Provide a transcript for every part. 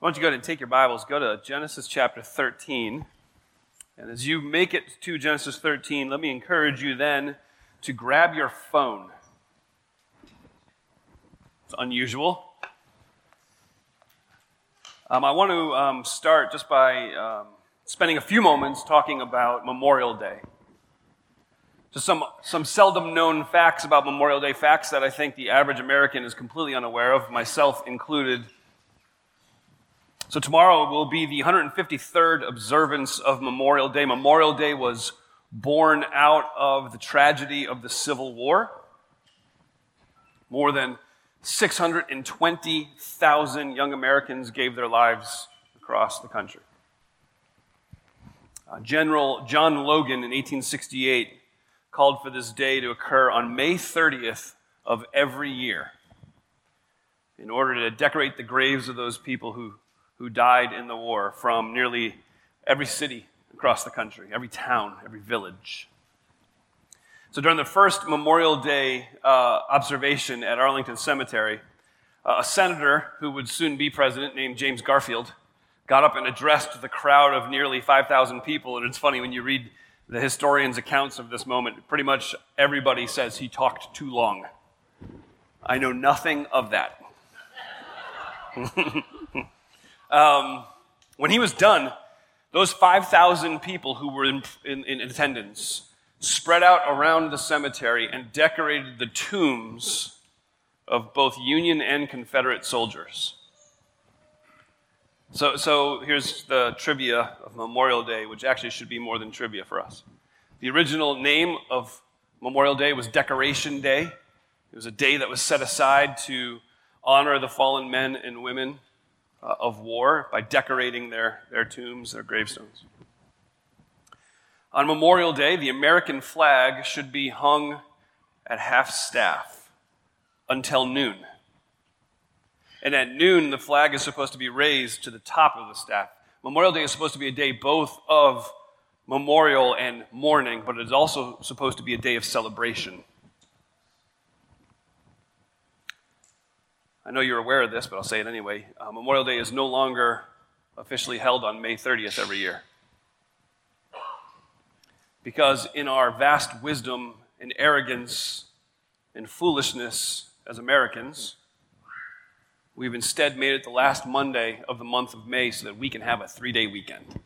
why don't you go ahead and take your Bibles, go to Genesis chapter 13. And as you make it to Genesis 13, let me encourage you then to grab your phone. It's unusual. Um, I want to um, start just by um, spending a few moments talking about Memorial Day. Just some, some seldom known facts about Memorial Day, facts that I think the average American is completely unaware of, myself included. So, tomorrow will be the 153rd observance of Memorial Day. Memorial Day was born out of the tragedy of the Civil War. More than 620,000 young Americans gave their lives across the country. Uh, General John Logan in 1868 called for this day to occur on May 30th of every year in order to decorate the graves of those people who who died in the war from nearly every city across the country, every town, every village. So during the first Memorial Day uh, observation at Arlington Cemetery, uh, a senator who would soon be president named James Garfield got up and addressed the crowd of nearly 5,000 people. And it's funny when you read the historians' accounts of this moment, pretty much everybody says he talked too long. I know nothing of that. Um, when he was done, those 5,000 people who were in, in, in, attendance spread out around the cemetery and decorated the tombs of both Union and Confederate soldiers. So, so here's the trivia of Memorial Day, which actually should be more than trivia for us. The original name of Memorial Day was Decoration Day. It was a day that was set aside to honor the fallen men and women uh, of war by decorating their, their tombs, their gravestones. On Memorial Day, the American flag should be hung at half staff until noon. And at noon, the flag is supposed to be raised to the top of the staff. Memorial Day is supposed to be a day both of memorial and mourning, but it is also supposed to be a day of celebration. I know you're aware of this, but I'll say it anyway. Uh, Memorial Day is no longer officially held on May 30th every year. Because in our vast wisdom and arrogance and foolishness as Americans, we've instead made it the last Monday of the month of May so that we can have a three day weekend.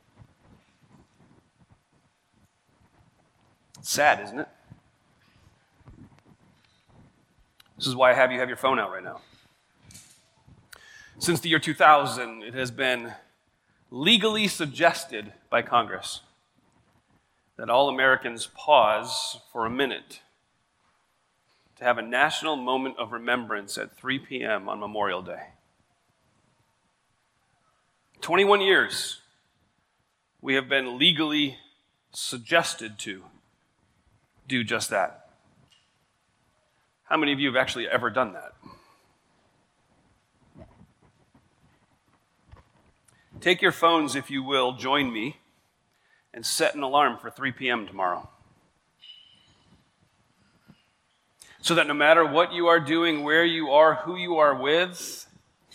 It's sad, isn't it? This is why I have you have your phone out right now. Since the year 2000, it has been legally suggested by Congress that all Americans pause for a minute to have a national moment of remembrance at 3 p.m. on Memorial Day. 21 years we have been legally suggested to do just that. How many of you have actually ever done that? Take your phones, if you will, join me, and set an alarm for 3 p.m. tomorrow. So that no matter what you are doing, where you are, who you are with,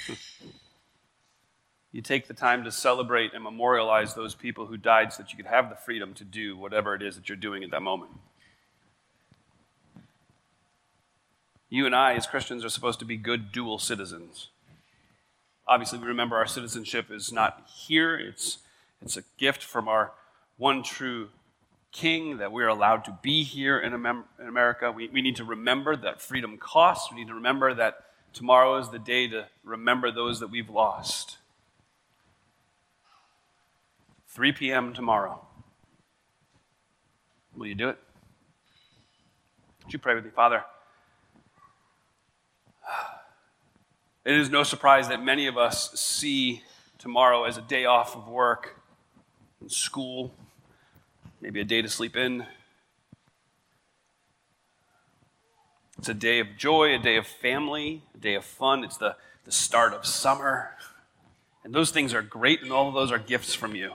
you take the time to celebrate and memorialize those people who died so that you could have the freedom to do whatever it is that you're doing at that moment. You and I, as Christians, are supposed to be good dual citizens. Obviously, we remember our citizenship is not here, it's, it's a gift from our one true King that we're allowed to be here in, America. We, we need to remember that freedom costs. We need to remember that tomorrow is the day to remember those that we've lost. 3 p.m. tomorrow. Will you do it? Would you pray with me, Father? It is no surprise that many of us see tomorrow as a day off of work and school, maybe a day to sleep in. It's a day of joy, a day of family, a day of fun. It's the, the start of summer. And those things are great, and all of those are gifts from you.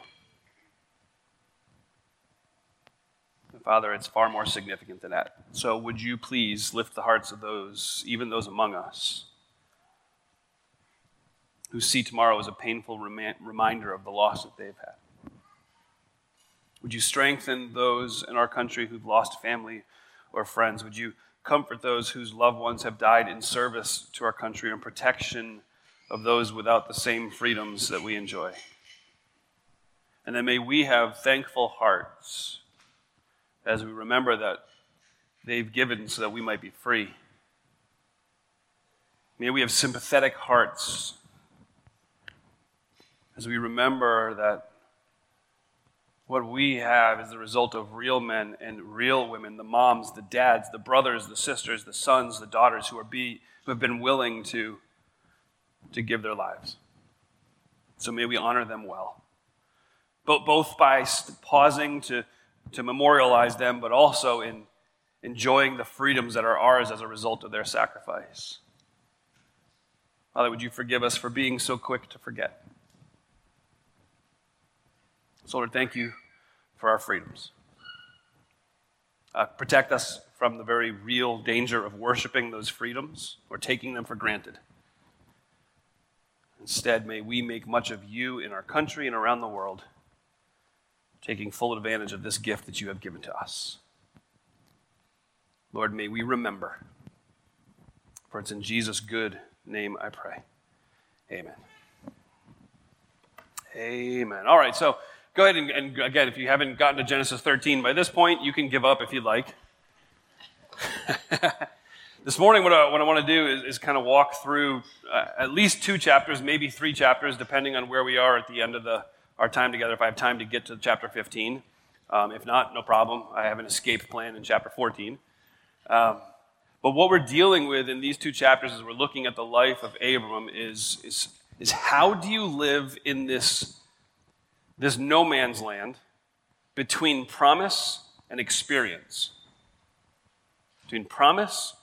Father, it's far more significant than that. So would you please lift the hearts of those, even those among us, who see tomorrow as a painful rem- reminder of the loss that they've had. Would you strengthen those in our country who've lost family or friends? Would you comfort those whose loved ones have died in service to our country and protection of those without the same freedoms that we enjoy? And then may we have thankful hearts as we remember that they've given so that we might be free. May we have sympathetic hearts as we remember that what we have is the result of real men and real women the moms, the dads, the brothers, the sisters, the sons, the daughters who, are be, who have been willing to, to give their lives. So may we honor them well, both by pausing to, to memorialize them, but also in enjoying the freedoms that are ours as a result of their sacrifice. Father, would you forgive us for being so quick to forget? So, Lord, thank you for our freedoms. Uh, protect us from the very real danger of worshiping those freedoms or taking them for granted. Instead, may we make much of you in our country and around the world, taking full advantage of this gift that you have given to us. Lord, may we remember. For it's in Jesus' good name I pray. Amen. Amen. All right, so go ahead and, and, again, if you haven't gotten to Genesis 13 by this point, you can give up if you'd like. this morning, what I, what I want to do is, is kind of walk through uh, at least two chapters, maybe three chapters, depending on where we are at the end of the, our time together, if I have time to get to chapter 15. Um, if not, no problem. I have an escape plan in chapter 14. Um, but what we're dealing with in these two chapters as we're looking at the life of Abram is, is, is how do you live in this, this no man's land between promise and experience? Between promise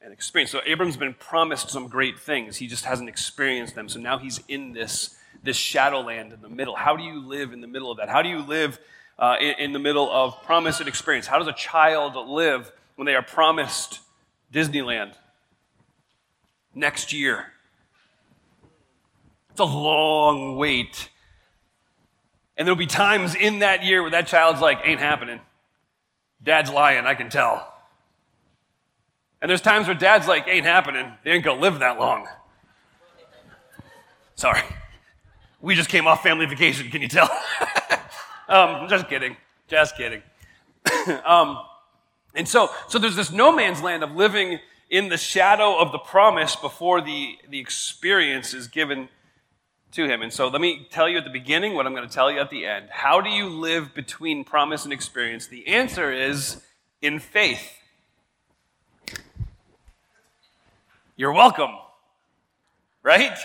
and experience. So Abram's been promised some great things. He just hasn't experienced them. So now he's in this, this shadow land in the middle. How do you live in the middle of that? How do you live uh, in, in the middle of promise and experience? How does a child live when they are promised Disneyland next year. It's a long wait. And there'll be times in that year where that child's like, ain't happening. Dad's lying, I can tell. And there's times where dad's like, ain't happening. They ain't gonna live that long. Sorry. We just came off family vacation, can you tell? um, just kidding. Just kidding. um, and so, so there's this no man's land of living in the shadow of the promise before the, the experience is given to him. And so let me tell you at the beginning what I'm going to tell you at the end. How do you live between promise and experience? The answer is in faith. You're welcome. Right?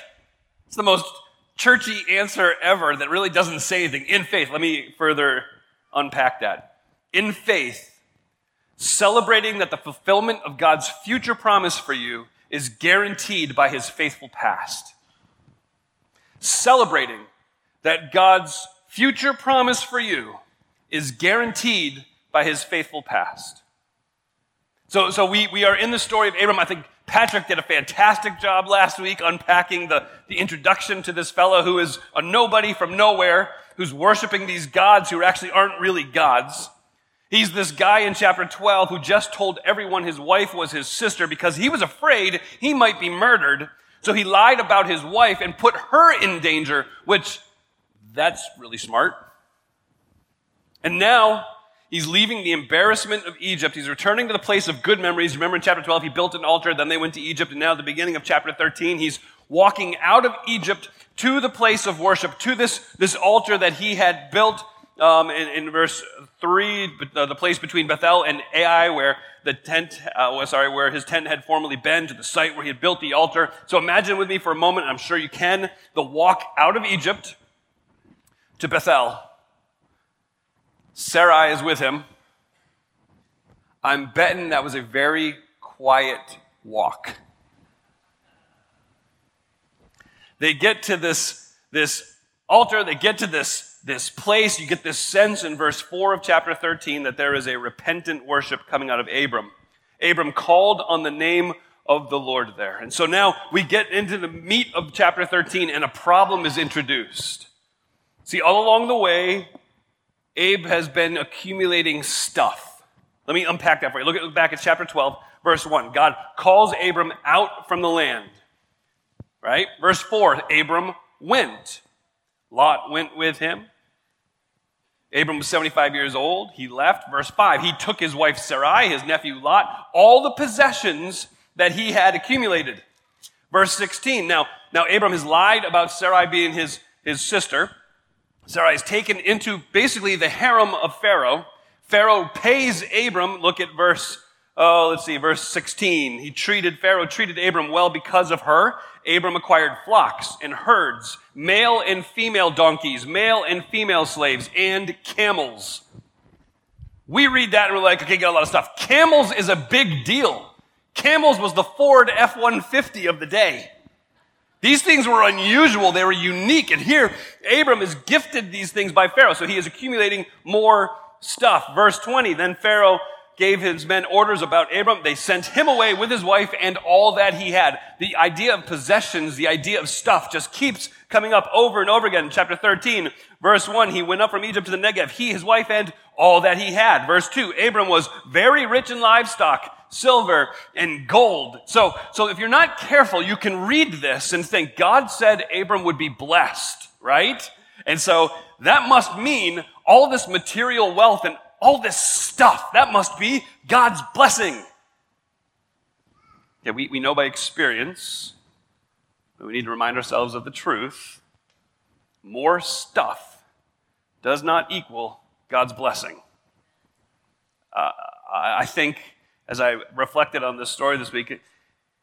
It's the most churchy answer ever that really doesn't say anything. In faith. Let me further unpack that. In faith, celebrating that the fulfillment of God's future promise for you is guaranteed by his faithful past. Celebrating that God's future promise for you is guaranteed by his faithful past. So, so we, we are in the story of Abram. I think Patrick did a fantastic job last week unpacking the, the introduction to this fellow who is a nobody from nowhere, who's worshiping these gods who actually aren't really gods. He's this guy in chapter 12 who just told everyone his wife was his sister because he was afraid he might be murdered. So he lied about his wife and put her in danger, which that's really smart. And now he's leaving the embarrassment of Egypt. He's returning to the place of good memories. Remember in chapter 12, he built an altar, then they went to Egypt, and now at the beginning of chapter 13, he's walking out of Egypt to the place of worship, to this, this altar that he had built um, in, in, verse 3, the, the, place between Bethel and Ai, where the tent, uh, sorry, where his tent had formerly been, to the site where he had built the altar. So imagine with me for a moment, I'm sure you can, the walk out of Egypt to Bethel. Sarai is with him. I'm betting that was a very quiet walk. They get to this, this altar, they get to this this place, you get this sense in verse 4 of chapter 13 that there is a repentant worship coming out of Abram. Abram called on the name of the Lord there. And so now we get into the meat of chapter 13 and a problem is introduced. See, all along the way, Abe has been accumulating stuff. Let me unpack that for you. Look, at, back at chapter 12, verse 1. God calls Abram out from the land. Right? Verse 4, Abram went. Lot went with him. Abram was 75 years old. He left. Verse 5, he took his wife Sarai, his nephew Lot, all the possessions that he had accumulated. Verse 16, now, now Abram has lied about Sarai being his, his sister. Sarai is taken into basically the harem of Pharaoh. Pharaoh pays Abram, look at verse, oh, let's see, verse 16. He treated, Pharaoh treated Abram well because of her. Abram acquired flocks and herds, male and female donkeys, male and female slaves, and camels. We read that and we're like, okay, got a lot of stuff. Camels is a big deal. Camels was the Ford F 150 of the day. These things were unusual, they were unique. And here, Abram is gifted these things by Pharaoh, so he is accumulating more stuff. Verse 20 Then Pharaoh gave his men orders about Abram. They sent him away with his wife and all that he had. The idea of possessions, the idea of stuff just keeps coming up over and over again. In chapter 13, verse 1, he went up from Egypt to the Negev, he, his wife, and all that he had. Verse 2, Abram was very rich in livestock, silver, and gold. So, so if you're not careful, you can read this and think God said Abram would be blessed, right? And so that must mean all this material wealth and all this stuff. That must be God's blessing. Yeah, we, we know by experience, but we need to remind ourselves of the truth. More stuff does not equal God's blessing. Uh, I think, as I reflected on this story this week,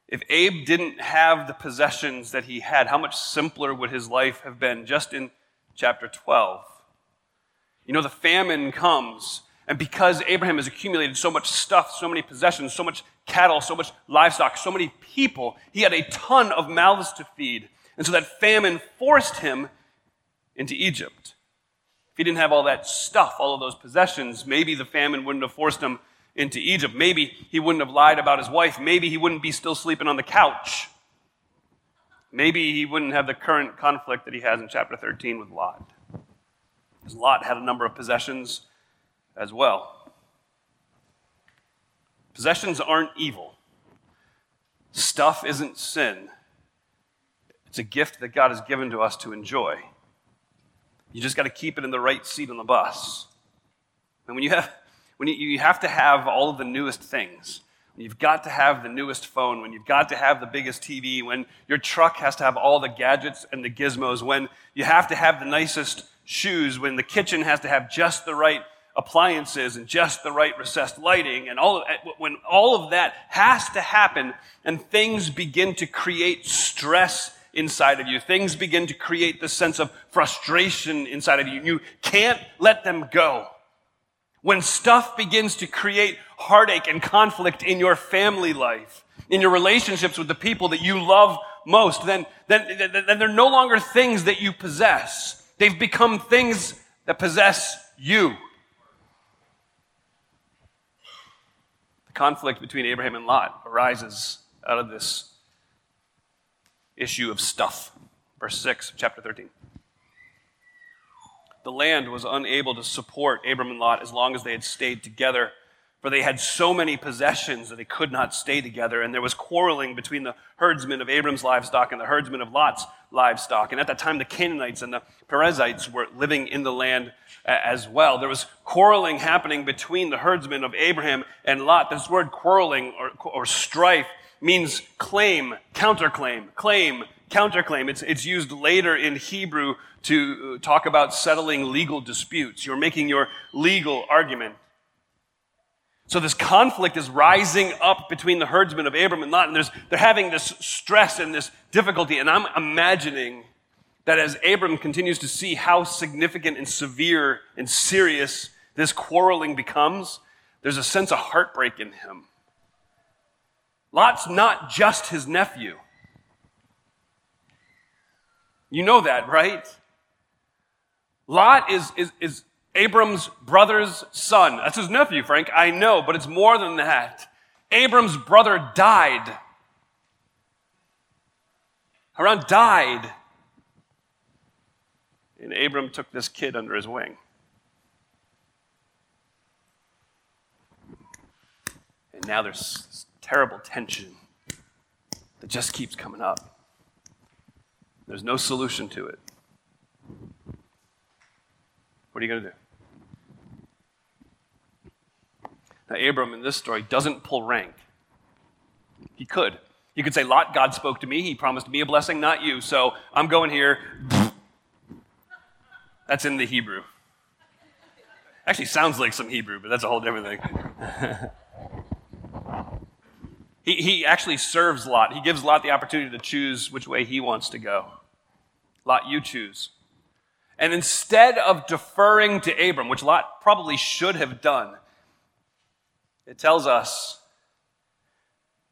if Abe didn't have the possessions that he had, how much simpler would his life have been just in chapter 12? You know, the famine comes and because Abraham has accumulated so much stuff, so many possessions, so much cattle, so much livestock, so many people, he had a ton of mouths to feed. And so that famine forced him into Egypt. If he didn't have all that stuff, all of those possessions, maybe the famine wouldn't have forced him into Egypt. Maybe he wouldn't have lied about his wife. Maybe he wouldn't be still sleeping on the couch. Maybe he wouldn't have the current conflict that he has in chapter 13 with Lot. Because Lot had a number of possessions as well. Possessions aren't evil, stuff isn't sin. It's a gift that God has given to us to enjoy. You just got to keep it in the right seat on the bus. And when you have, when you, you have to have all of the newest things, when you've got to have the newest phone, when you've got to have the biggest TV, when your truck has to have all the gadgets and the gizmos, when you have to have the nicest shoes, when the kitchen has to have just the right appliances and just the right recessed lighting and all of, eh, when all of that has to happen and things begin to create stress inside of you things begin to create the sense of frustration inside of you you can't let them go. When stuff begins to create heartache and conflict in your family life in your relationships with the people that you love most then then, then they're no longer things that you possess. They've become things that possess you conflict between Abraham and Lot arises out of this issue of stuff. Verse 6 chapter 13. The land was unable to support Abram and Lot as long as they had stayed together, for they had so many possessions that they could not stay together. And there was quarreling between the herdsmen of Abram's livestock and the herdsmen of Lot's livestock. And at that time, the Canaanites and the Perizzites were living in the land uh, as well. There was quarreling happening between the herdsmen of Abraham and Lot. This word quarreling or, or strife means claim, counterclaim, claim, counterclaim. It's, it's used later in Hebrew to uh, talk about settling legal disputes. You're making your legal argument. So this conflict is rising up between the herdsmen of Abram and Lot, and they're having this stress and this difficulty. And I'm imagining that as Abram continues to see how significant and severe and serious this quarreling becomes, there's a sense of heartbreak in him. Lot's not just his nephew. You know that, right? Lot is, is, is Abram's brother's son. That's his nephew, Frank. I know, but it's more than that. Abram's brother died Haran died. And Abram took this kid under his wing. And now there's this terrible tension that just keeps coming up. There's no solution to it. What are you going to do? Now, Abram in this story doesn't pull rank. He could. You could say, Lot, God spoke to me. He promised me a blessing, not you. So I'm going here. That's in the Hebrew. Actually, sounds like some Hebrew, but that's a whole different thing. he, he actually serves Lot. He gives Lot the opportunity to choose which way he wants to go. Lot, you choose. And instead of deferring to Abram, which Lot probably should have done, it tells us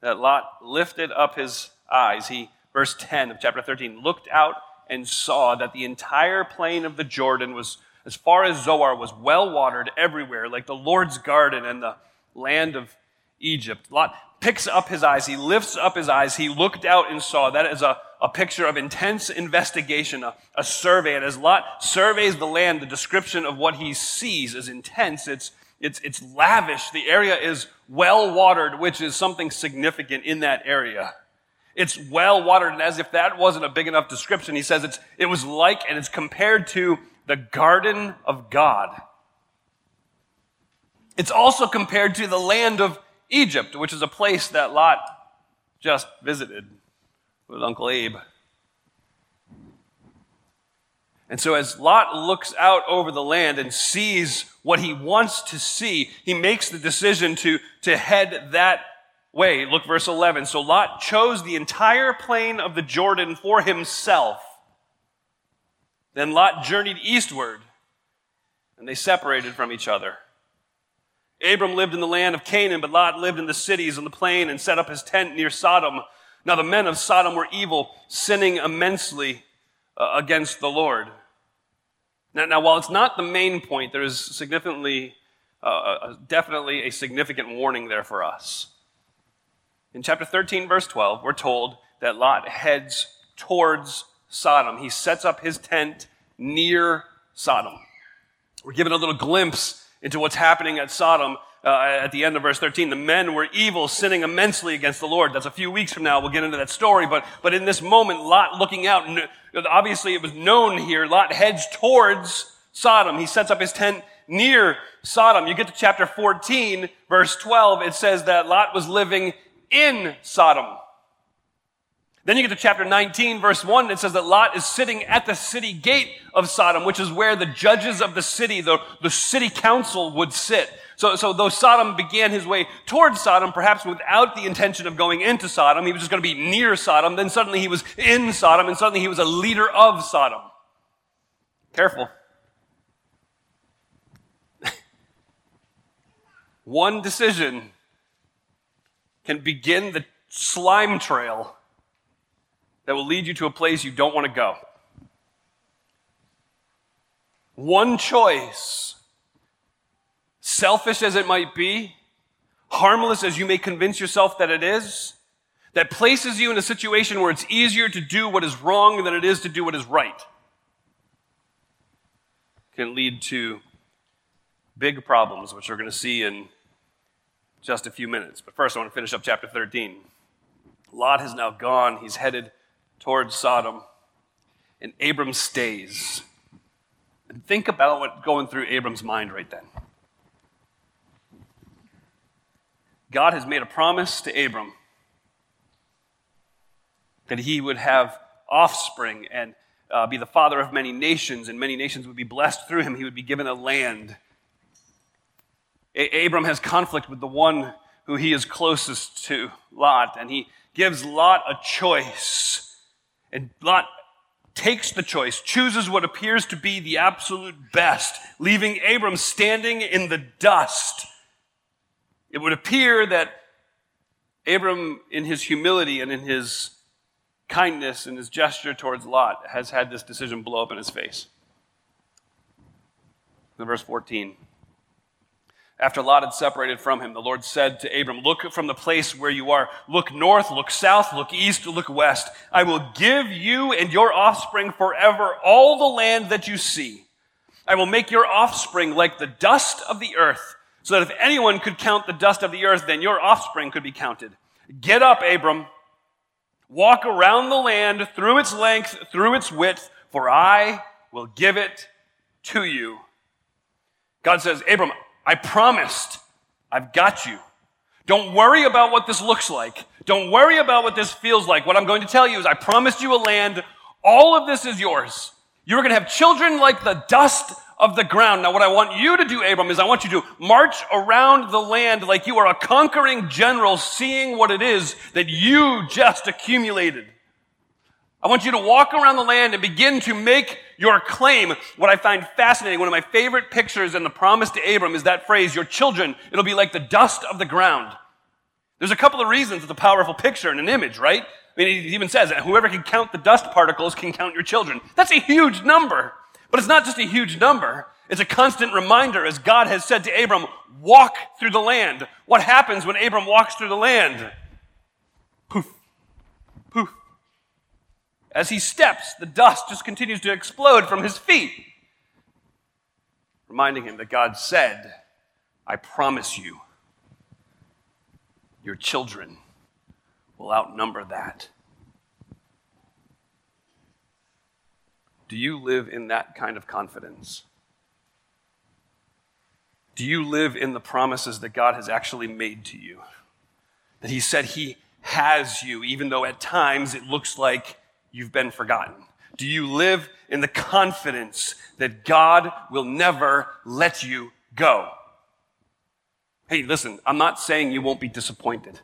that Lot lifted up his eyes. He, verse 10 of chapter 13, looked out and saw that the entire plain of the Jordan was, as far as Zoar, was well watered everywhere, like the Lord's garden and the land of Egypt. Lot picks up his eyes, he lifts up his eyes, he looked out and saw. That is a, a picture of intense investigation, a, a survey. And as Lot surveys the land, the description of what he sees is intense. It's, it's, it's lavish. The area is well watered, which is something significant in that area. It's well watered, and as if that wasn't a big enough description, he says it's, it was like and it's compared to the garden of God. It's also compared to the land of Egypt, which is a place that Lot just visited with Uncle Abe. And so, as Lot looks out over the land and sees what he wants to see, he makes the decision to, to head that way. Look, verse 11. So Lot chose the entire plain of the Jordan for himself. Then Lot journeyed eastward, and they separated from each other. Abram lived in the land of Canaan, but Lot lived in the cities on the plain and set up his tent near Sodom. Now the men of Sodom were evil, sinning immensely uh, against the Lord. Now, now, while it's not the main point, there is significantly, uh, uh definitely a significant warning there for us. In chapter 13, verse 12, we're told that Lot heads towards Sodom. He sets up his tent near Sodom. We're given a little glimpse into what's happening at Sodom uh, at the end of verse 13. The men were evil, sinning immensely against the Lord. That's a few weeks from now. We'll get into that story. But, but in this moment, Lot looking out, obviously it was known here, Lot heads towards Sodom. He sets up his tent near Sodom. You get to chapter 14, verse 12, it says that Lot was living in Sodom. Then you get to chapter 19, verse 1, it says that Lot is sitting at the city gate of Sodom, which is where the judges of the city, the, the city council would sit. So, so though Sodom began his way towards Sodom, perhaps without the intention of going into Sodom, he was just going to be near Sodom, then suddenly he was in Sodom, and suddenly he was a leader of Sodom. Careful. One decision can begin the slime trail that will lead you to a place you don't want to go. One choice, selfish as it might be, harmless as you may convince yourself that it is, that places you in a situation where it's easier to do what is wrong than it is to do what is right, can lead to big problems, which we're going to see in just a few minutes. But first, I want to finish up chapter 13. Lot has now gone. He's headed towards Sodom, and Abram stays. And think about what's going through Abram's mind right then. God has made a promise to Abram that he would have offspring and uh, be the father of many nations, and many nations would be blessed through him. He would be given a land. A- Abram has conflict with the one who he is closest to, Lot, and he gives Lot a choice. And Lot takes the choice, chooses what appears to be the absolute best, leaving Abram standing in the dust. It would appear that Abram, in his humility and in his kindness and his gesture towards Lot, has had this decision blow up in his face. In verse 14. After Lot had separated from him, the Lord said to Abram, Look from the place where you are. Look north, look south, look east, look west. I will give you and your offspring forever all the land that you see. I will make your offspring like the dust of the earth, so that if anyone could count the dust of the earth, then your offspring could be counted. Get up, Abram. Walk around the land through its length, through its width, for I will give it to you. God says, Abram, I promised. I've got you. Don't worry about what this looks like. Don't worry about what this feels like. What I'm going to tell you is I promised you a land. All of this is yours. You're going to have children like the dust of the ground. Now, what I want you to do, Abram, is I want you to march around the land like you are a conquering general seeing what it is that you just accumulated. I want you to walk around the land and begin to make your claim. What I find fascinating, one of my favorite pictures in the promise to Abram is that phrase, your children, it'll be like the dust of the ground. There's a couple of reasons it's a powerful picture and an image, right? I mean, he even says that whoever can count the dust particles can count your children. That's a huge number. But it's not just a huge number. It's a constant reminder, as God has said to Abram, walk through the land. What happens when Abram walks through the land? Poof, poof, as he steps, the dust just continues to explode from his feet, reminding him that God said, I promise you, your children will outnumber that. Do you live in that kind of confidence? Do you live in the promises that God has actually made to you? That He said He has you, even though at times it looks like you've been forgotten? Do you live in the confidence that God will never let you go? Hey, listen, I'm not saying you won't be disappointed.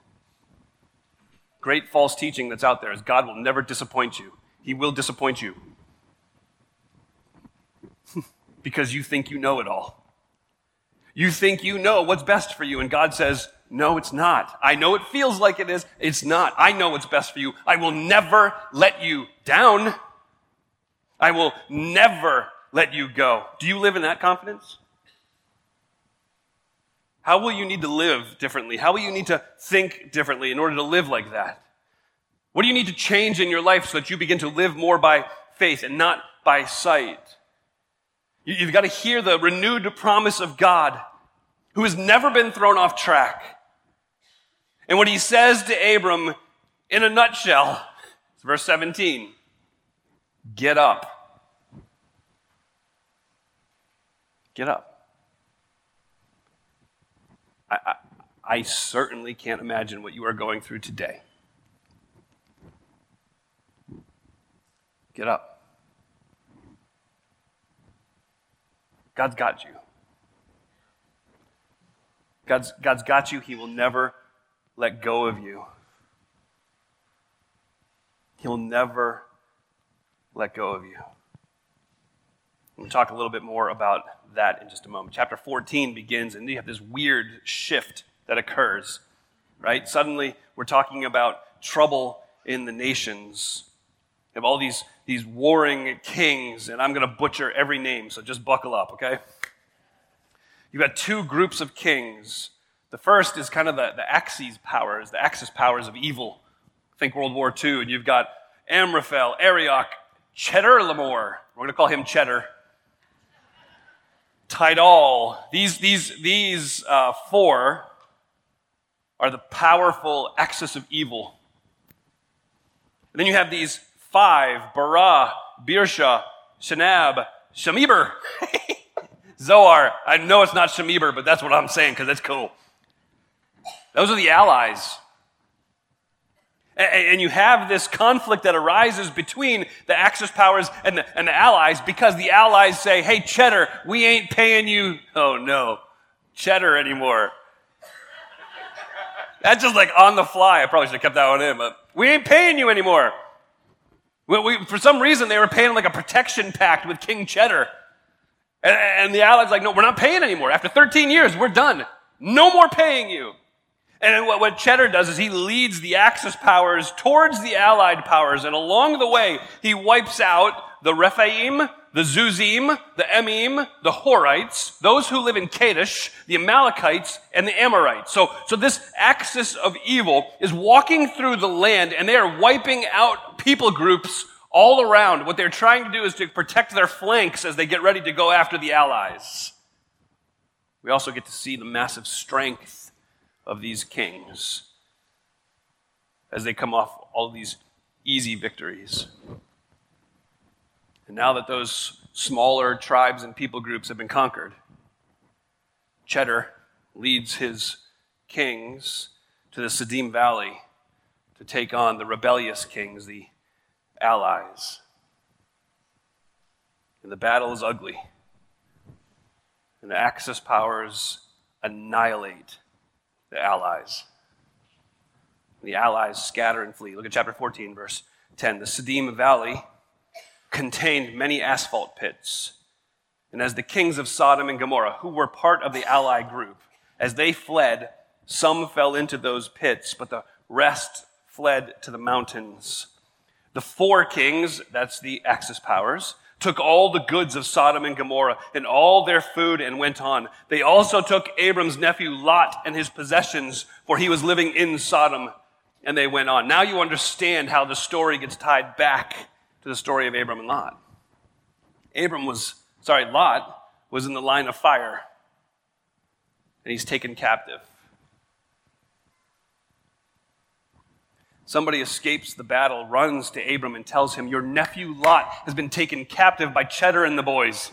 Great false teaching that's out there is God will never disappoint you. He will disappoint you because you think you know it all. You think you know what's best for you, and God says, no, it's not. I know it feels like it is. It's not. I know what's best for you. I will never let you down. I will never let you go. Do you live in that confidence? How will you need to live differently? How will you need to think differently in order to live like that? What do you need to change in your life so that you begin to live more by faith and not by sight? You've got to hear the renewed promise of God who has never been thrown off track. And what he says to Abram in a nutshell, verse 17 get up. Get up. I, I, I, certainly can't imagine what you are going through today. Get up. God's got you. God's, God's got you. He will never let go of you. He'll never let go of you. We'll talk a little bit more about that in just a moment. Chapter 14 begins, and you have this weird shift that occurs, right? Suddenly, we're talking about trouble in the nations. You have all these, these warring kings, and I'm going to butcher every name, so just buckle up, okay? You've got two groups of kings the first is kind of the, the Axis powers, the Axis powers of evil. Think World War II, and you've got Amraphel, Arioch, Chedorlaomer. We're going to call him Cheddar. Tidal. These, these, these uh, four are the powerful axis of evil. And then you have these five, Barah, Birsha, Shanab, Shemeber, Zoar. I know it's not Shemeber, but that's what I'm saying because that's cool. Those are the allies. And you have this conflict that arises between the Axis powers and the, and the allies because the allies say, hey, Cheddar, we ain't paying you, oh no, Cheddar anymore. That's just like on the fly. I probably should have kept that one in, but we ain't paying you anymore. We, we, for some reason, they were paying like a protection pact with King Cheddar. And, and the allies like, no, we're not paying anymore. After 13 years, we're done. No more paying you. And what, what Cheddar does is he leads the Axis powers towards the Allied powers, and along the way, he wipes out the Rephaim, the Zuzim, the Emim, the Horites, those who live in Kadesh, the Amalekites, and the Amorites. So, so this axis of evil is walking through the land and they are wiping out people groups all around. What they're trying to do is to protect their flanks as they get ready to go after the allies. We also get to see the massive strength of these kings as they come off all these easy victories. And now that those smaller tribes and people groups have been conquered, Cheddar leads his kings to the Siddim Valley to take on the rebellious kings, the allies. And the battle is ugly. And the Axis powers annihilate the allies. The allies scatter and flee. Look at chapter 14, verse 10. The Siddim Valley contained many asphalt pits. And as the kings of Sodom and Gomorrah, who were part of the ally group, as they fled, some fell into those pits, but the rest fled to the mountains. The four kings, that's the Axis powers, took all the goods of Sodom and Gomorrah and all their food and went on. They also took Abram's nephew Lot and his possessions, for he was living in Sodom, and they went on. Now you understand how the story gets tied back to the story of Abram and Lot. Abram was, sorry, Lot was in the line of fire, and he's taken captive. Somebody escapes the battle, runs to Abram, and tells him, Your nephew Lot has been taken captive by Cheddar and the boys.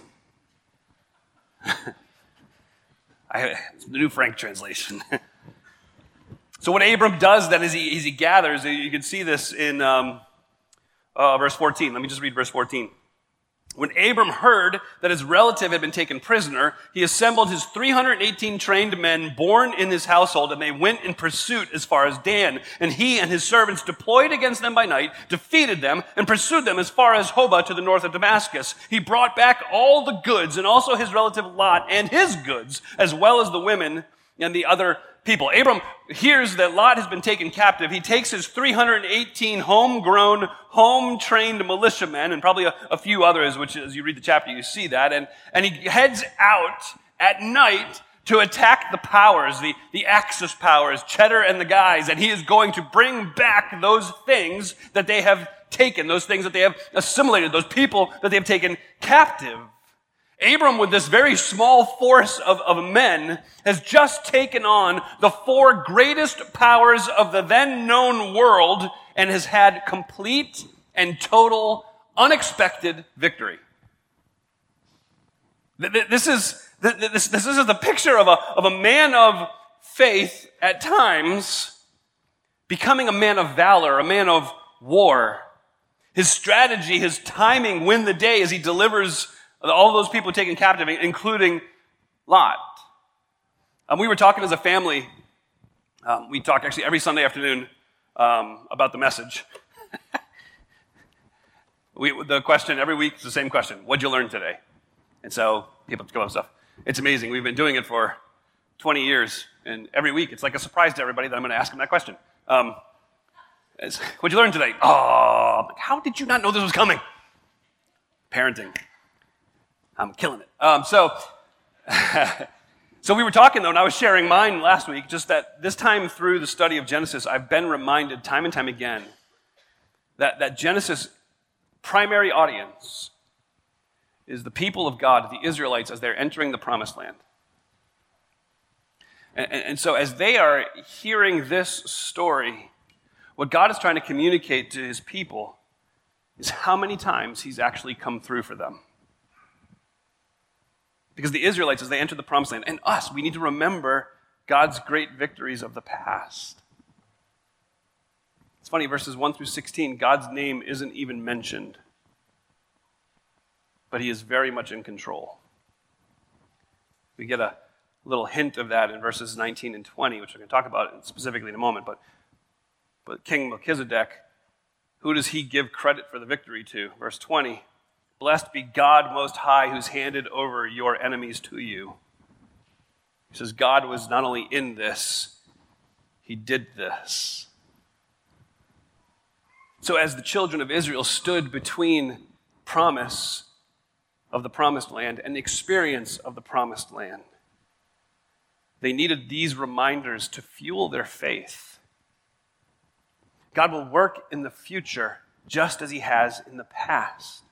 I, the New Frank translation. so, what Abram does then is he, is he gathers, you can see this in um, uh, verse 14. Let me just read verse 14. When Abram heard that his relative had been taken prisoner, he assembled his 318 trained men born in his household, and they went in pursuit as far as Dan. And he and his servants deployed against them by night, defeated them, and pursued them as far as Hobah to the north of Damascus. He brought back all the goods, and also his relative Lot and his goods, as well as the women and the other people. Abram hears that Lot has been taken captive. He takes his 318 homegrown, home trained militiamen and probably a, a, few others, which as you read the chapter, you see that. And, and he heads out at night to attack the powers, the, the Axis powers, Cheddar and the guys. And he is going to bring back those things that they have taken, those things that they have assimilated, those people that they have taken captive. Abram, with this very small force of, of men, has just taken on the four greatest powers of the then known world and has had complete and total, unexpected victory. This is, this, this is the picture of a, of a man of faith at times becoming a man of valor, a man of war. His strategy, his timing, win the day as he delivers all those people taken captive, including Lot. Um, we were talking as a family. Um, we talk actually every Sunday afternoon um, about the message. we, the question every week is the same question What'd you learn today? And so people come up with stuff. It's amazing. We've been doing it for 20 years, and every week it's like a surprise to everybody that I'm going to ask them that question. Um, what'd you learn today? Oh, how did you not know this was coming? Parenting. I'm killing it. Um, so, so we were talking though, and I was sharing mine last week. Just that this time through the study of Genesis, I've been reminded time and time again that that Genesis primary audience is the people of God, the Israelites, as they're entering the Promised Land. And, and, and so, as they are hearing this story, what God is trying to communicate to His people is how many times He's actually come through for them. Because the Israelites, as they enter the promised land, and us, we need to remember God's great victories of the past. It's funny, verses 1 through 16, God's name isn't even mentioned, but he is very much in control. We get a little hint of that in verses 19 and 20, which we're going to talk about specifically in a moment. But, but King Melchizedek, who does he give credit for the victory to? Verse 20 Blessed be God Most High, who's handed over your enemies to you. He says, God was not only in this, He did this. So, as the children of Israel stood between promise of the promised land and the experience of the promised land. They needed these reminders to fuel their faith. God will work in the future just as He has in the past.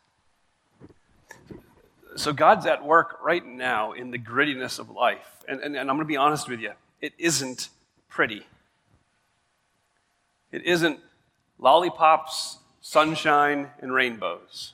So God's at work right now in the grittiness of life. And, and, and I'm going to be honest with you, it isn't pretty. It isn't lollipops, sunshine, and rainbows.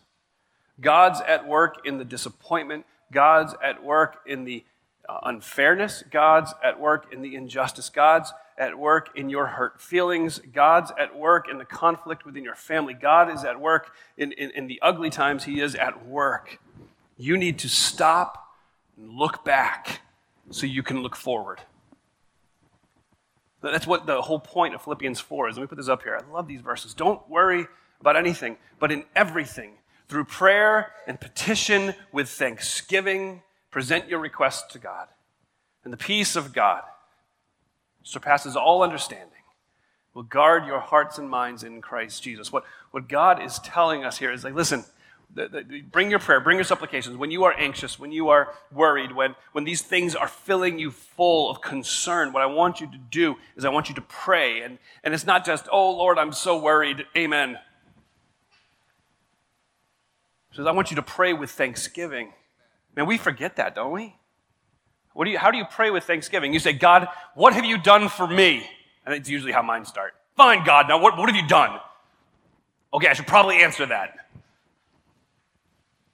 God's at work in the disappointment. God's at work in the uh, unfairness. God's at work in the injustice. God's at work in your hurt feelings. God's at work in the conflict within your family. God is at work in, in, in the ugly times. He is at work. You need to stop and look back so you can look forward. That's what the whole point of Philippians 4 is. Let me put this up here. I love these verses. Don't worry about anything, but in everything, through prayer and petition with thanksgiving, present your requests to God. And the peace of God surpasses all understanding will guard your hearts and minds in Christ Jesus. What, what God is telling us here is like, listen, the, the, bring your prayer, bring your supplications. When you are anxious, when you are worried, when, when these things are filling you full of concern, what I want you to do is I want you to pray. And, and it's not just, oh, Lord, I'm so worried. Amen. He says, I want you to pray with thanksgiving. Man, we forget that, don't we? What do you, how do you pray with thanksgiving? You say, God, what have you done for me? And it's usually how mine start. Fine, God, now what, what have you done? Okay, I should probably answer that.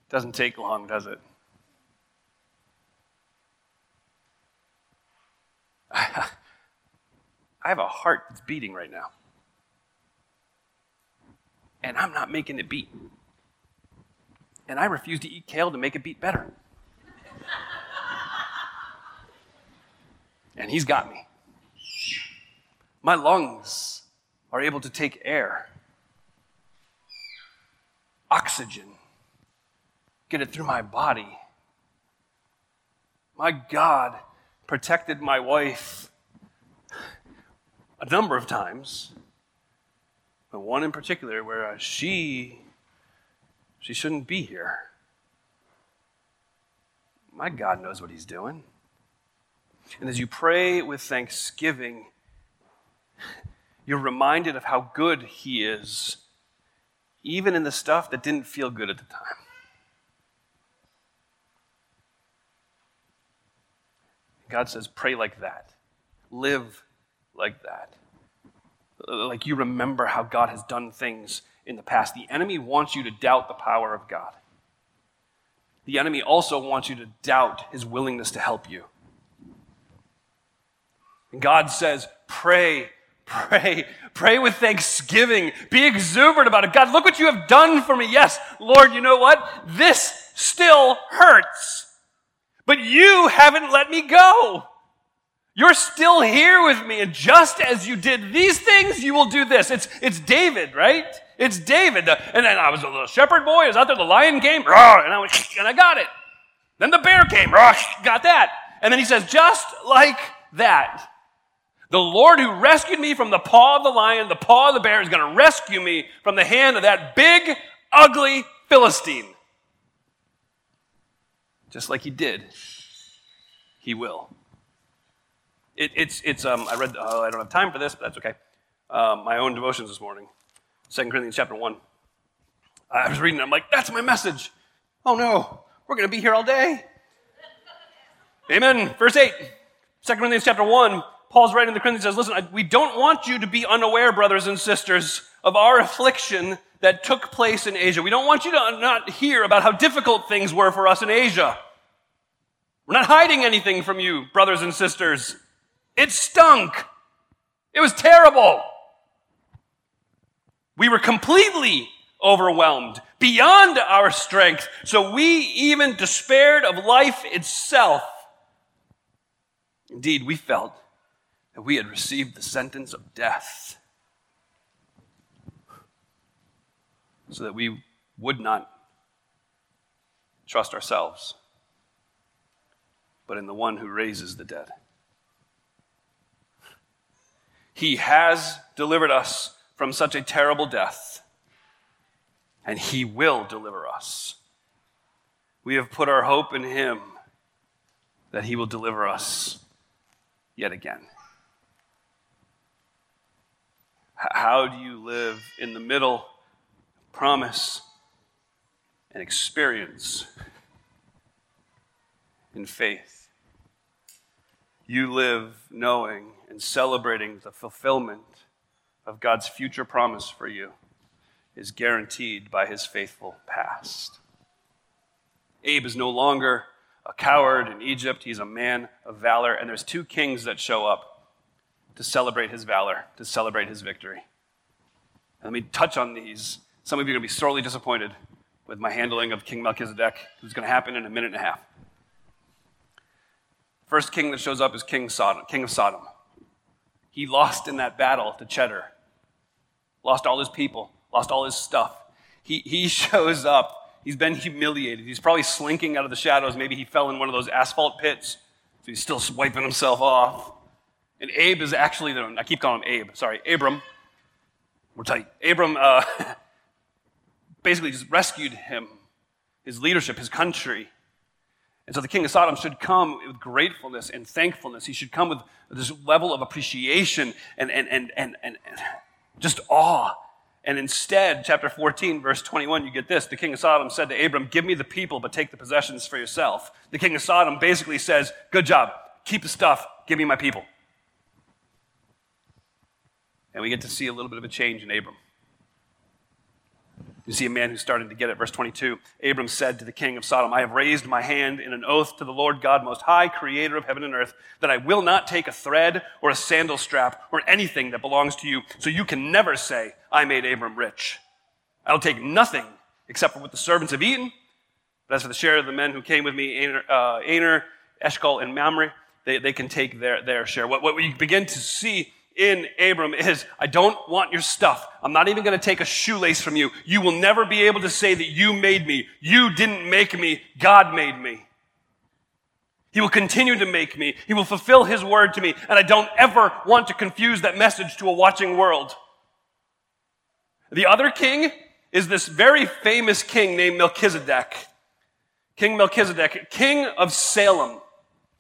Doesn't take long, does it? I have a heart that's beating right now. And I'm not making it beat. And I refuse to eat kale to make it beat better. and he's got me. My lungs are able to take air, oxygen get it through my body. My God protected my wife a number of times, but one in particular where uh, she she shouldn't be here. My God knows what he's doing. And as you pray with thanksgiving, you're reminded of how good he is, even in the stuff that didn't feel good at the time. God says, pray like that. Live like that. Uh, like you remember how God has done things in the past. The enemy wants you to doubt the power of God. The enemy also wants you to doubt his willingness to help you. And God says, pray, pray, pray with thanksgiving. Be exuberant about it. God, look what you have done for me. Yes, Lord, you know what? This still hurts. But you haven't let me go. You're still here with me. And just as you did these things, you will do this. It's, it's David, right? It's David. And then I was a little shepherd boy. I was out there. The lion came, and I went, and I got it. Then the bear came, got that. And then he says, just like that. The Lord who rescued me from the paw of the lion, the paw of the bear, is going to rescue me from the hand of that big, ugly Philistine. Just like he did, he will. It, it's, it's, um, I read, uh, I don't have time for this, but that's okay. Um, my own devotions this morning, 2 Corinthians chapter 1. I was reading, I'm like, that's my message. Oh no, we're going to be here all day. Amen. Verse 8, 2 Corinthians chapter 1, Paul's writing to the Corinthians, says, listen, we don't want you to be unaware, brothers and sisters, of our affliction that took place in Asia. We don't want you to not hear about how difficult things were for us in Asia. We're not hiding anything from you, brothers and sisters. It stunk. It was terrible. We were completely overwhelmed, beyond our strength, so we even despaired of life itself. Indeed, we felt that we had received the sentence of death. so that we would not trust ourselves, but in the one who raises the dead. He has delivered us from such a terrible death, and he will deliver us. We have put our hope in him that he will deliver us yet again. How do you live in the middle, promise, and experience in faith? You live knowing and celebrating the fulfillment of God's future promise for you is guaranteed by his faithful past. Abe is no longer a coward in Egypt, he's a man of valor, and there's two kings that show up to celebrate his valor, to celebrate his victory. Let me touch on these. Some of you are going to be sorely disappointed with my handling of King Melchizedek. It's going to happen in a minute and a half. First king that shows up is King Sodom, King of Sodom. He lost in that battle to Cheddar, lost all his people, lost all his stuff. He, he shows up. He's been humiliated. He's probably slinking out of the shadows. Maybe he fell in one of those asphalt pits, so he's still wiping himself off. And Abe is actually, the, I keep calling him Abe, sorry, Abram. We're tight. Abram uh, basically just rescued him, his leadership, his country. And so the king of Sodom should come with gratefulness and thankfulness. He should come with this level of appreciation and, and, and, and, and just awe. And instead, chapter 14, verse 21, you get this. The king of Sodom said to Abram, Give me the people, but take the possessions for yourself. The king of Sodom basically says, Good job. Keep the stuff. Give me my people. And we get to see a little bit of a change in Abram. You see a man who's starting to get it. Verse 22 Abram said to the king of Sodom, I have raised my hand in an oath to the Lord God Most High, creator of heaven and earth, that I will not take a thread or a sandal strap or anything that belongs to you, so you can never say, I made Abram rich. I'll take nothing except for what the servants have eaten. But as for the share of the men who came with me, Aner, uh, Aner Eshcol, and Mamre, they, they can take their, their share. What, what we begin to see in Abram is, I don't want your stuff. I'm not even going to take a shoelace from you. You will never be able to say that you made me. You didn't make me. God made me. He will continue to make me. He will fulfill his word to me. And I don't ever want to confuse that message to a watching world. The other king is this very famous king named Melchizedek. King Melchizedek, king of Salem.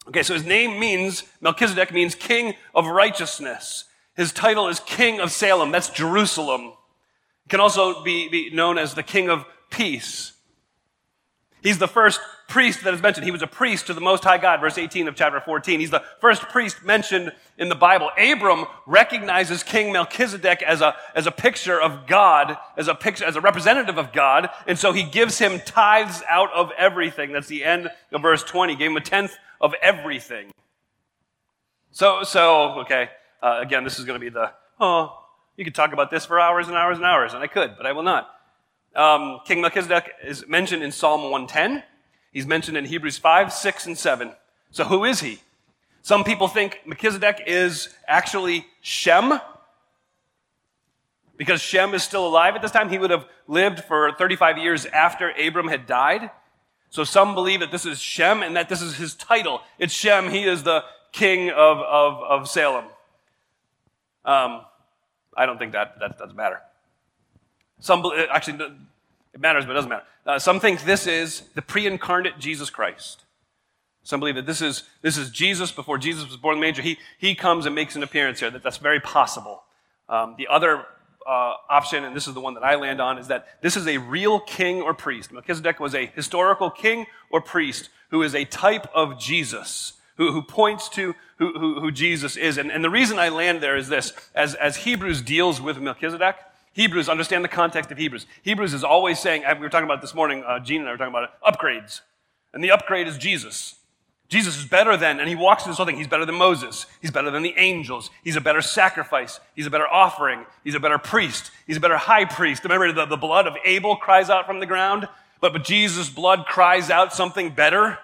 Okay, so his name means, Melchizedek means king of righteousness. His title is King of Salem. That's Jerusalem. It can also be, be known as the King of Peace. He's the first priest that is mentioned. He was a priest to the Most High God, verse 18 of chapter 14. He's the first priest mentioned in the Bible. Abram recognizes King Melchizedek as a, as a picture of God, as a picture, as a representative of God, and so he gives him tithes out of everything. That's the end of verse 20. He gave him a tenth of everything. So, so okay, uh, again, this is going to be the, oh, you could talk about this for hours and hours and hours, and I could, but I will not. Um, King Melchizedek is mentioned in Psalm 110. He's mentioned in Hebrews 5, 6, and 7. So who is he? Some people think Melchizedek is actually Shem, because Shem is still alive at this time. He would have lived for 35 years after Abram had died. So some believe that this is Shem and that this is his title. It's Shem. He is the king of, of, of Salem. Um, I don't think that, that doesn't matter. Some, actually, it matters, but it doesn't matter. Uh, some think this is the pre-incarnate Jesus Christ. Some believe that this is, this is Jesus before Jesus was born in the manger. He, he comes and makes an appearance here. That, that's very possible. Um, the other uh, option, and this is the one that I land on, is that this is a real king or priest. Melchizedek was a historical king or priest who is a type of Jesus, who, who points to who, who, who Jesus is. And, and the reason I land there is this as, as Hebrews deals with Melchizedek, Hebrews, understand the context of Hebrews. Hebrews is always saying, we were talking about this morning, uh, Gene and I were talking about it, upgrades. And the upgrade is Jesus. Jesus is better than, and he walks through this whole thing. He's better than Moses. He's better than the angels. He's a better sacrifice. He's a better offering. He's a better priest. He's a better high priest. Remember, the, the blood of Abel cries out from the ground, but, but Jesus' blood cries out something better.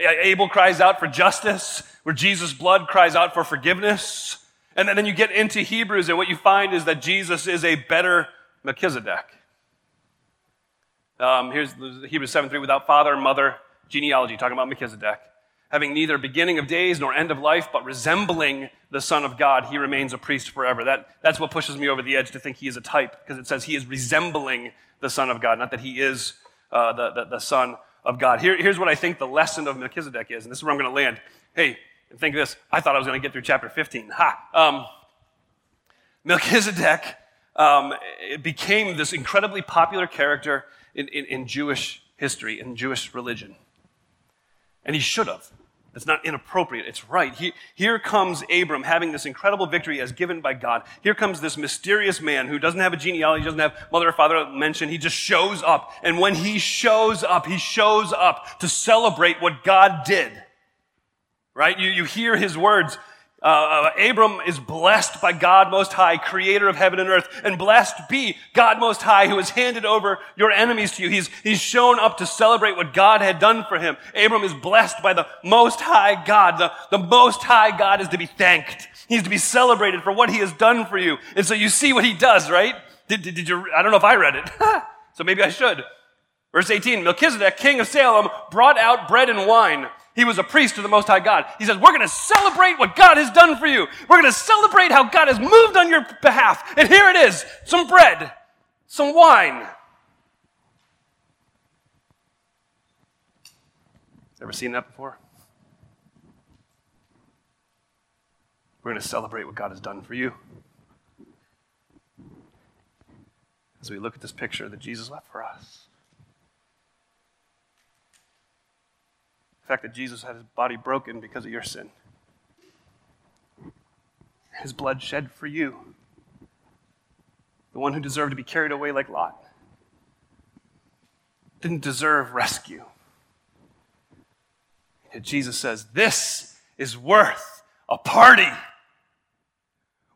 Abel cries out for justice, where Jesus' blood cries out for forgiveness. And then you get into Hebrews, and what you find is that Jesus is a better Melchizedek. Um, here's Hebrews 7 3 without father and mother, genealogy, talking about Melchizedek. Having neither beginning of days nor end of life, but resembling the Son of God, he remains a priest forever. That, that's what pushes me over the edge to think he is a type, because it says he is resembling the Son of God, not that he is uh, the, the, the, Son of God. Here, here's what I think the lesson of Melchizedek is, and this is where I'm going to land. Hey, think this. I thought I was going to get through chapter 15. Ha! Um, Melchizedek um, became this incredibly popular character in, in, in Jewish history, in Jewish religion. And he should have. It's not inappropriate. It's right. He, here comes Abram having this incredible victory as given by God. Here comes this mysterious man who doesn't have a genealogy, doesn't have mother or father mentioned. He just shows up. And when he shows up, he shows up to celebrate what God did. Right? You, you hear his words. Uh, uh, Abram is blessed by God Most High, creator of heaven and earth, and blessed be God Most High, who has handed over your enemies to you. He's, he's shown up to celebrate what God had done for him. Abram is blessed by the Most High God. The, the Most High God is to be thanked. He's to be celebrated for what he has done for you. And so you see what he does, right? Did, did, did you, I don't know if I read it, so maybe I should. Verse 18, Melchizedek, king of Salem, brought out bread and wine. He was a priest to the Most High God. He says, We're going to celebrate what God has done for you. We're going to celebrate how God has moved on your behalf. And here it is some bread, some wine. Ever seen that before? We're going to celebrate what God has done for you. As we look at this picture that Jesus left for us. Fact that Jesus had his body broken because of your sin, his blood shed for you, the one who deserved to be carried away like Lot, didn't deserve rescue. Yet Jesus says, This is worth a party.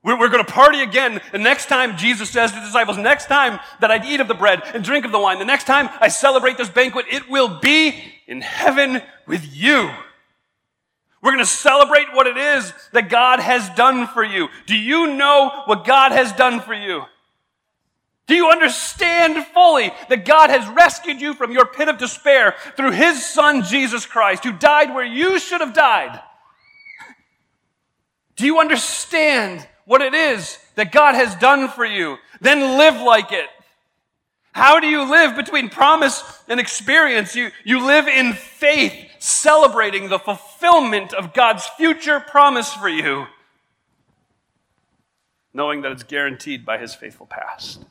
We're, we're going to party again. And next time, Jesus says to the disciples, next time that I eat of the bread and drink of the wine, the next time I celebrate this banquet, it will be in heaven with you. We're going to celebrate what it is that God has done for you. Do you know what God has done for you? Do you understand fully that God has rescued you from your pit of despair through His Son, Jesus Christ, who died where you should have died? Do you understand what it is that God has done for you? Then live like it. How do you live between promise and experience? You, you live in faith, celebrating the fulfillment of God's future promise for you, knowing that it's guaranteed by his faithful past.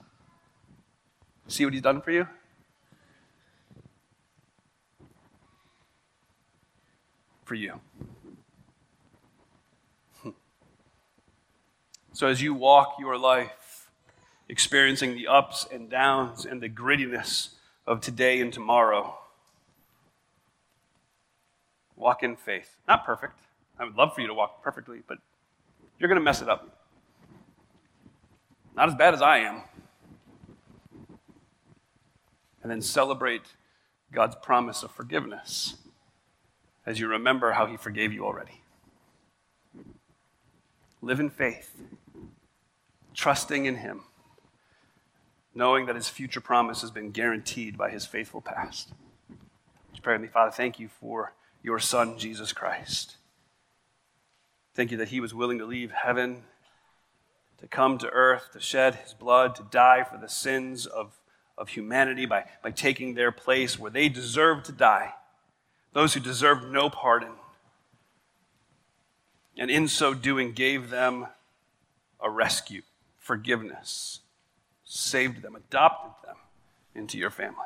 See what he's done for you? For you. So as you walk your life, experiencing the ups and downs and the grittiness of today and tomorrow. Walk in faith. Not perfect. I would love for you to walk perfectly, but you're going to mess it up. Not as bad as I am. And then celebrate God's promise of forgiveness as you remember how He forgave you already. Live in faith, trusting in Him knowing that his future promise has been guaranteed by his faithful past. Would you pray with me, Father? Thank you for your Son, Jesus Christ. Thank you that he was willing to leave heaven, to come to earth, to shed his blood, to die for the sins of, of humanity by, by taking their place where they deserved to die, those who deserved no pardon. And in so doing, gave them a rescue, forgiveness saved them, adopted them into your family.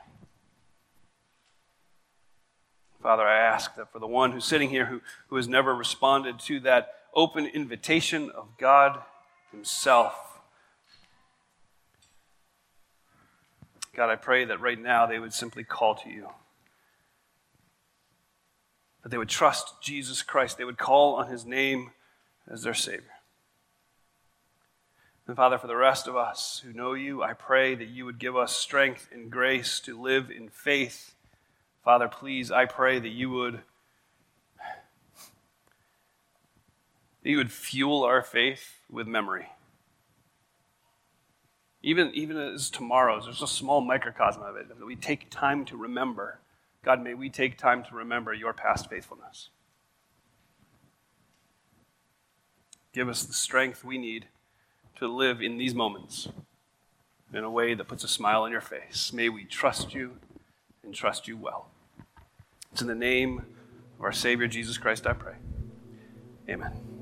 Father, I ask that for the one who's sitting here who, who has never responded to that open invitation of God Himself, God, I pray that right now they would simply call to you. That they would trust Jesus Christ. They would call on His name as their Savior. And Father, for the rest of us who know you, I pray that you would give us strength and grace to live in faith. Father, please, I pray that you would that you would fuel our faith with memory. Even, even as tomorrow's, there's a small microcosm of it that we take time to remember. God, may we take time to remember your past faithfulness. Give us the strength we need to live in these moments in a way that puts a smile on your face. May we trust you and trust you well. It's in the name of our Savior Jesus Christ I pray. Amen.